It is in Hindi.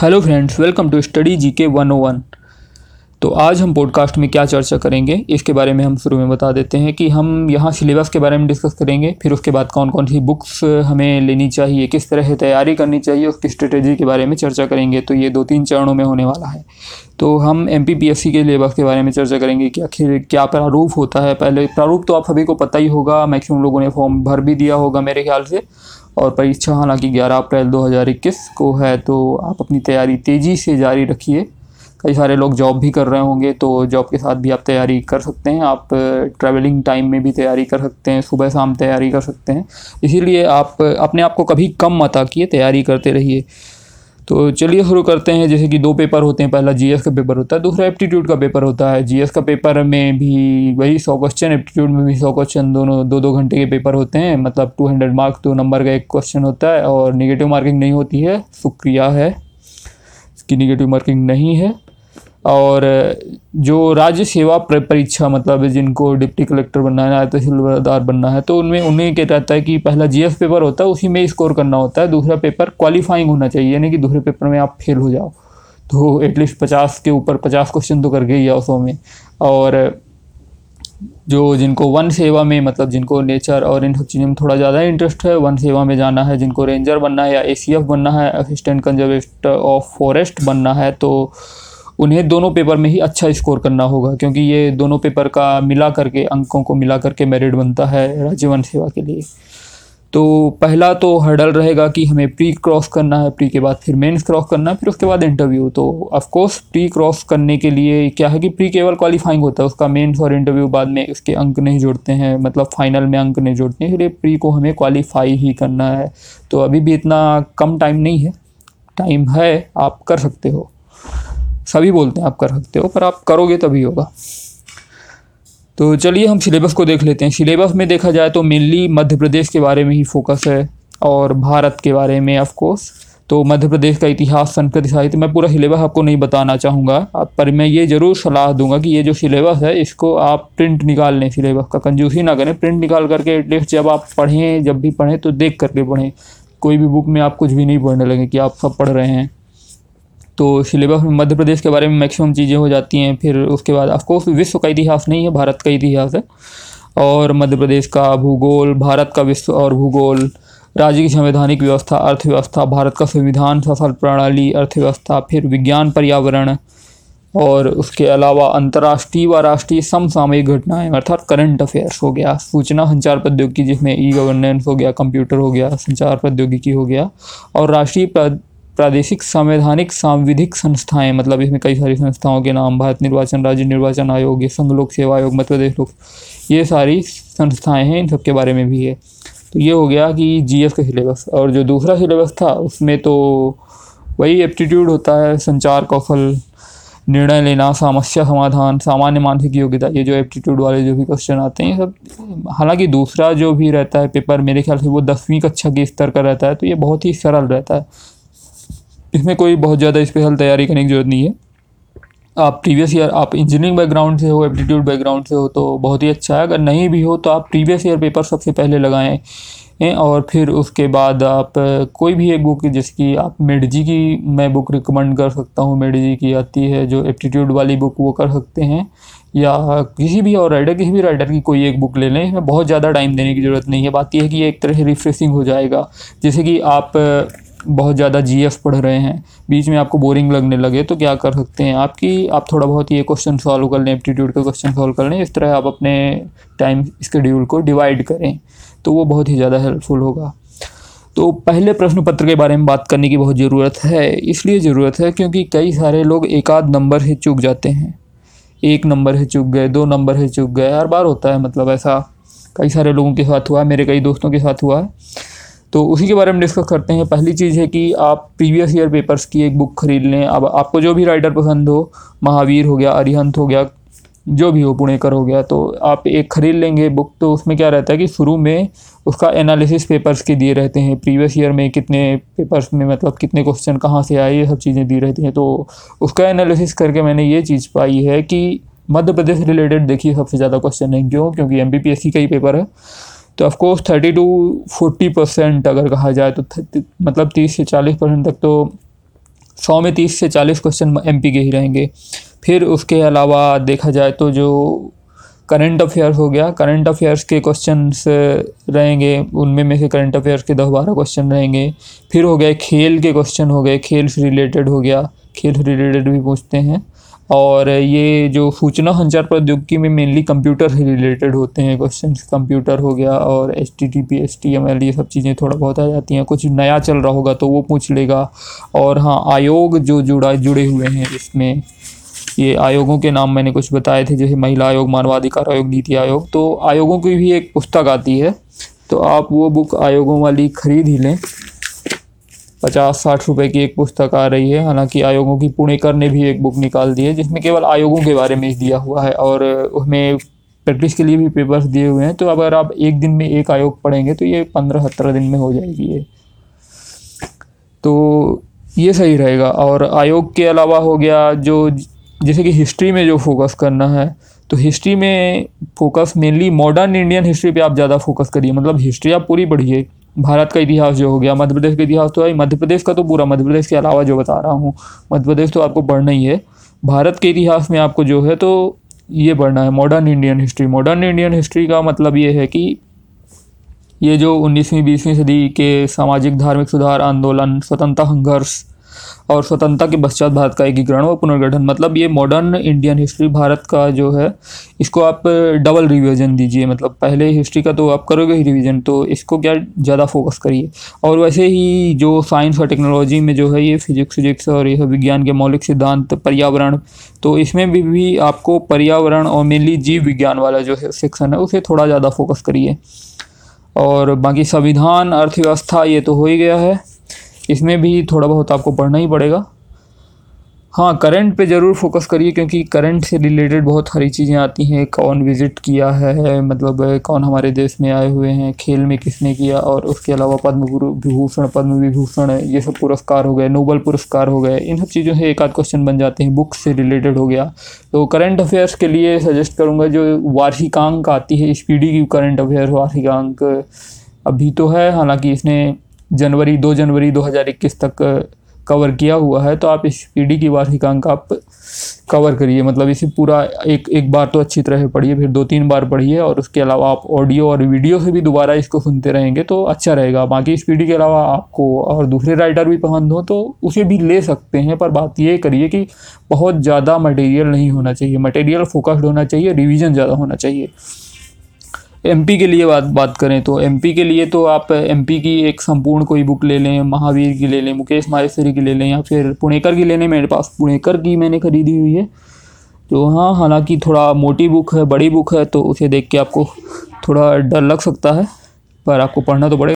Hello friends welcome to study G K one O one तो आज हम पॉडकास्ट में क्या चर्चा करेंगे, इसके बारे में हम शुरू में बता देते हैं कि हम यहाँ सिलेबस के बारे में डिस्कस करेंगे, फिर उसके बाद कौन कौन सी बुक्स हमें लेनी चाहिए, किस तरह से तैयारी करनी चाहिए, उसकी स्ट्रेटेजी के बारे में चर्चा करेंगे तो ये दो तीन चरणों में होने वाला है। तो हम एमपीपीएससी के सिलेबस के बारे में चर्चा करेंगे, कि आखिर क्या प्रारूप होता है, पहले प्रारूप तो आप सभी को पता ही होगा मैक्सिमम लोगों ने फॉर्म भर भी दिया होगा मेरे ख्याल से, और परीक्षा हालाँकि 11 अप्रैल 2021 को है तो आप अपनी तैयारी तेज़ी से जारी रखिए। कई सारे लोग जॉब भी कर रहे होंगे तो जॉब के साथ भी आप तैयारी कर सकते हैं। आप ट्रैवलिंग टाइम में भी तैयारी कर सकते हैं, सुबह शाम तैयारी कर सकते हैं। इसीलिए आप, अपने आप को कभी कम मत आकिए, तैयारी करते रहिए। तो चलिए शुरू करते हैं। जैसे कि दो पेपर होते हैं, पहला जीएस का पेपर होता है, दूसरा एप्टीट्यूड का पेपर होता है। जीएस का पेपर में भी वही सौ क्वेश्चन एप्टीट्यूड में भी सौ क्वेश्चन दोनों दो दो घंटे के पेपर होते हैं। मतलब टू हंड्रेड मार्क्स दो नंबर का एक क्वेश्चन होता है, और निगेटिव मार्किंग नहीं होती है। शुक्रिया है। इसकी निगेटिव मार्किंग नहीं है। और जो राज्य सेवा परीक्षा मतलब जिनको डिप्टी कलेक्टर बनना है तहसीलदार बनना है तो उनमें, उन्हें क्या रहता है कि पहला जीएस पेपर होता है, उसी में स्कोर करना होता है, दूसरा पेपर क्वालिफाइंग होना चाहिए, यानी कि दूसरे पेपर में आप फेल हो जाओ। तो एटलीस्ट पचास के ऊपर पचास क्वेश्चन तो करके ही आओ सौ में। और जो जिनको वन सेवा में मतलब जिनको नेचर और इन सब चीज़ों में थोड़ा ज़्यादा इंटरेस्ट है, वन सेवा में जाना है, जिनको रेंजर बनना है या एसीएफ बनना है असिस्टेंट कंजर्वेटर ऑफ़ फॉरेस्ट बनना है तो उन्हें दोनों पेपर में ही अच्छा स्कोर करना होगा, क्योंकि ये दोनों पेपर का मिला करके, अंकों को मिला करके मेरिट बनता है राज्य वन सेवा के लिए। तो पहला तो हर्डल रहेगा कि हमें प्री क्रॉस करना है प्री के बाद फिर मेंस क्रॉस करना है, फिर उसके बाद इंटरव्यू तो ऑफकोर्स प्री क्रॉस करने के लिए क्या है कि प्री केवल क्वालिफाइंग होता है, उसका मेंस और इंटरव्यू बाद में उसके अंक नहीं जोड़ते हैं मतलब फाइनल में अंक नहीं जोड़ते हैं, इसलिए प्री को हमें क्वालिफाई ही करना है। तो अभी भी इतना कम टाइम नहीं है। टाइम है, आप कर सकते हो। सभी बोलते हैं, आप कर सकते हो, पर आप करोगे तभी होगा। तो चलिए हम सिलेबस को देख लेते हैं। सिलेबस में देखा जाए तो मेनली मध्य प्रदेश के बारे में ही फोकस है और भारत के बारे में ऑफकोर्स तो मध्य प्रदेश का इतिहास, संस्कृति, साहित्य, मैं पूरा सिलेबस आपको नहीं बताना चाहूँगा। आप पर मैं ये ज़रूर सलाह दूँगा कि ये जो सिलेबस है, इसको आप प्रिंट निकाल लें सिलेबस का। कंजूसी ना करें प्रिंट निकाल करके एटलीस्ट जब आप पढ़ें, जब भी पढ़ें तो देख करके पढ़ें। कोई भी बुक में आप कुछ भी नहीं पढ़ने लगे कि आप सब पढ़ रहे हैं। तो सिलेबस में मध्य प्रदेश के बारे में मैक्सिमम चीज़ें हो जाती हैं, फिर उसके बाद ऑफकोर्स विश्व का इतिहास नहीं है, भारत का इतिहास है, और मध्य प्रदेश का भूगोल, भारत का विश्व और भूगोल, राज्य की संवैधानिक व्यवस्था, अर्थव्यवस्था, भारत का संविधान शासन प्रणाली, अर्थव्यवस्था, फिर विज्ञान, पर्यावरण, और उसके अलावा अंतर्राष्ट्रीय व राष्ट्रीय समसामयिक घटनाएँ, अर्थात करंट अफेयर्स हो गया, सूचना संचार प्रौद्योगिकी जिसमें ई गवर्नेंस हो गया कंप्यूटर हो गया, संचार प्रौद्योगिकी हो गया, और राष्ट्रीय प्रादेशिक संवैधानिक सांविधिक संस्थाएँ मतलब इसमें कई सारी संस्थाओं के नाम, भारत निर्वाचन, राज्य निर्वाचन आयोग, ये संघ लोक सेवा आयोग, मध्य प्रदेश लोक, ये सारी संस्थाएँ हैं, इन सब के बारे में भी है। तो ये हो गया कि जीएस का सिलेबस और जो दूसरा सिलेबस था, उसमें तो वही एप्टीट्यूड होता है, संचार कौशल, निर्णय लेना, समस्या समाधान, सामान्य मानसिक योग्यता, ये जो एप्टीट्यूड वाले जो भी क्वेश्चन आते हैं सब, हालाँकि दूसरा जो भी रहता है पेपर मेरे ख्याल से वो दसवीं कक्षा के स्तर का रहता है तो ये बहुत ही सरल रहता है। इसमें कोई बहुत ज़्यादा स्पेशल तैयारी करने की ज़रूरत नहीं है। आप प्रीवियस ईयर आप इंजीनियरिंग बैकग्राउंड से हो एप्टीट्यूड बैकग्राउंड से हो तो बहुत ही अच्छा है। अगर नहीं भी हो तो आप प्रीवियस ईयर पेपर सबसे पहले लगाएँ और फिर उसके बाद आप कोई भी एक बुक जिसकी आप मेडजी की मैं बुक रिकमेंड कर सकता हूँ। मेडजी की आती है, जो एप्टीट्यूड वाली बुक वो कर सकते हैं। या किसी भी और राइडर किसी भी राइडर की कोई एक बुक ले लें, इसमें बहुत ज़्यादा टाइम देने की ज़रूरत नहीं है। बात यह है कि एक तरह से रिफ्रेशिंग हो जाएगा। जैसे कि आप बहुत ज़्यादा जीएफ पढ़ रहे हैं, बीच में आपको बोरिंग लगने लगे तो क्या कर सकते हैं आपकी आप थोड़ा बहुत ये क्वेश्चन सॉल्व कर लें एप्टीट्यूड के क्वेश्चन सॉल्व कर लें, इस तरह आप अपने टाइम स्केड्यूल को डिवाइड करें तो वो बहुत ही ज़्यादा हेल्पफुल होगा। तो पहले प्रश्न पत्र के बारे में बात करने की बहुत ज़रूरत है, इसलिए ज़रूरत है क्योंकि कई सारे लोग एक आध नंबर से चूक जाते हैं। एक नंबर से चूक गए, दो नंबर से चूक गए, हर बार होता है मतलब ऐसा कई सारे लोगों के साथ हुआ, मेरे कई दोस्तों के साथ हुआ। है तो उसी के बारे में डिस्कस करते हैं। पहली चीज़ है कि आप प्रीवियस ईयर पेपर्स की एक बुक खरीद लें। अब आपको जो भी राइटर पसंद हो, महावीर हो गया, अरिहंत हो गया, जो भी हो, पुणेकर हो गया तो आप एक ख़रीद लेंगे बुक तो उसमें क्या रहता है कि शुरू में उसका एनालिसिस पेपर्स के दिए रहते हैं। प्रीवियस ईयर में कितने पेपर्स में मतलब कितने क्वेश्चन कहाँ से आए, ये सब चीज़ें दी रहती हैं। तो उसका एनालिसिस करके मैंने ये चीज़ पाई है कि मध्य प्रदेश रिलेटेड देखिए सबसे ज़्यादा क्वेश्चन है। क्यों? क्योंकि एम बी पी एस का ही पेपर है। तो of course thirty to forty percent अगर कहा जाए तो मतलब तीस से चालीस परसेंट तक तो सौ में तीस से चालीस क्वेश्चन एमपी के ही रहेंगे। फिर उसके अलावा देखा जाए तो जो करंट अफेयर्स हो गया करंट अफेयर्स के क्वेश्चंस रहेंगे, उनमें में से करंट अफेयर्स के दस बारह क्वेश्चन रहेंगे। फिर हो गए खेल के क्वेश्चन हो गए, खेल से रिलेटेड हो गया, खेल से रिलेटेड भी पूछते हैं। और ये जो सूचना संचार प्रौद्योगिकी में मेनली कंप्यूटर से रिलेटेड होते हैं क्वेश्चन कंप्यूटर हो गया और H T T P S T M L ये सब चीज़ें थोड़ा बहुत आ जाती हैं। कुछ नया चल रहा होगा तो वो पूछ लेगा। और हाँ आयोग जो जुड़ा, जुड़े हुए हैं इसमें, ये आयोगों के नाम मैंने कुछ बताए थे, जैसे महिला आयोग, मानवाधिकार आयोग, नीति आयोग। तो आयोगों की भी एक पुस्तक आती है तो आप वो बुक आयोगों वाली खरीद ही लें। पचास साठ रुपए की एक पुस्तक आ रही है। हालाँकि आयोगों की पुणेकर ने भी एक बुक निकाल दी है, जिसमें केवल आयोगों के बारे में दिया हुआ है और उसमें प्रैक्टिस के लिए भी पेपर्स दिए हुए हैं। तो अगर आप एक दिन में एक आयोग पढ़ेंगे तो ये पंद्रह सत्रह दिन में हो जाएगी ये। तो ये सही रहेगा। और आयोग के अलावा हो गया जो जैसे कि हिस्ट्री में जो फोकस करना है तो हिस्ट्री में focus mainly modern Indian history पे आप ज़्यादा फोकस करिए। मतलब हिस्ट्री आप पूरी पढ़िए। भारत का इतिहास जो हो गया, मध्य प्रदेश का इतिहास तो भाई मध्य प्रदेश का तो पूरा मध्य प्रदेश के अलावा जो बता रहा हूँ, मध्य प्रदेश तो आपको पढ़ना ही है। भारत के इतिहास में आपको जो है तो ये पढ़ना है modern Indian history modern Indian history का मतलब ये है कि ये जो उन्नीसवीं, बीसवीं सदी के सामाजिक, धार्मिक सुधार, आंदोलन, स्वतंत्रता, संघर्ष और स्वतंत्रता के पश्चात भारत का एकीकरण व पुनर्गठन। मतलब ये मॉडर्न इंडियन हिस्ट्री भारत का जो है इसको आप डबल रिवीजन दीजिए। मतलब पहले हिस्ट्री का तो आप करोगे ही रिवीजन तो इसको क्या ज़्यादा फोकस करिए। और वैसे ही जो साइंस और टेक्नोलॉजी में जो है ये फिजिक्स फिजिक्स और यह विज्ञान के मौलिक सिद्धांत पर्यावरण तो इसमें भी, भी आपको पर्यावरण और मेनली जीव विज्ञान वाला जो है सेक्शन है उसे थोड़ा ज़्यादा फोकस करिए। और बाकी संविधान अर्थव्यवस्था ये तो हो ही गया है। इसमें भी थोड़ा बहुत आपको पढ़ना ही पड़ेगा। हाँ करंट पे ज़रूर फोकस करिए क्योंकि करंट से रिलेटेड बहुत सारी चीज़ें आती हैं। कौन विज़िट किया है मतलब कौन हमारे देश में आए हुए हैं, खेल में किसने किया और उसके अलावा पद्म विभूषण पद्म विभूषण, ये सब पुरस्कार हो गए नोबल पुरस्कार हो गए, इन सब चीज़ों से एक आध क्वेश्चन बन जाते हैं। बुक से रिलेटेड हो गया। तो करंट अफेयर्स के लिए सजेस्ट करूँगा जो वार्षिकांक आती है स्पीडी की करंट अफेयर वार्षिकांक अभी तो है, हालाँकि इसने जनवरी, दो जनवरी 2021 तक कवर किया हुआ है तो आप इस पीढ़ी की वार्षिकांक आप कवर करिए। मतलब इसे पूरा एक एक बार तो अच्छी तरह से पढ़िए, फिर दो तीन बार पढ़िए, और उसके अलावा आप ऑडियो और वीडियो से भी दोबारा इसको सुनते रहेंगे तो अच्छा रहेगा। बाकी इस पीढ़ी के अलावा आपको और दूसरे राइटर भी पसंद हो तो उसे भी ले सकते हैं, पर बात ये करिए कि बहुत ज़्यादा मटेरियल नहीं होना चाहिए। मटेरियल फोकस्ड होना चाहिए रिविज़न ज़्यादा होना चाहिए। एमपी के लिए बात बात करें तो एमपी के लिए तो आप एमपी की एक संपूर्ण कोई बुक ले लें, महावीर की ले लें, मुकेश माहेश्वरी की ले लें या फिर पुणेकर की ले लें, मेरे पास पुणेकर की मैंने ख़रीदी हुई है। तो हाँ हालाँकि थोड़ा मोटी बुक है, बड़ी बुक है तो उसे देख के आपको थोड़ा डर लग सकता है, पर आपको पढ़ना तो पड़ेगा।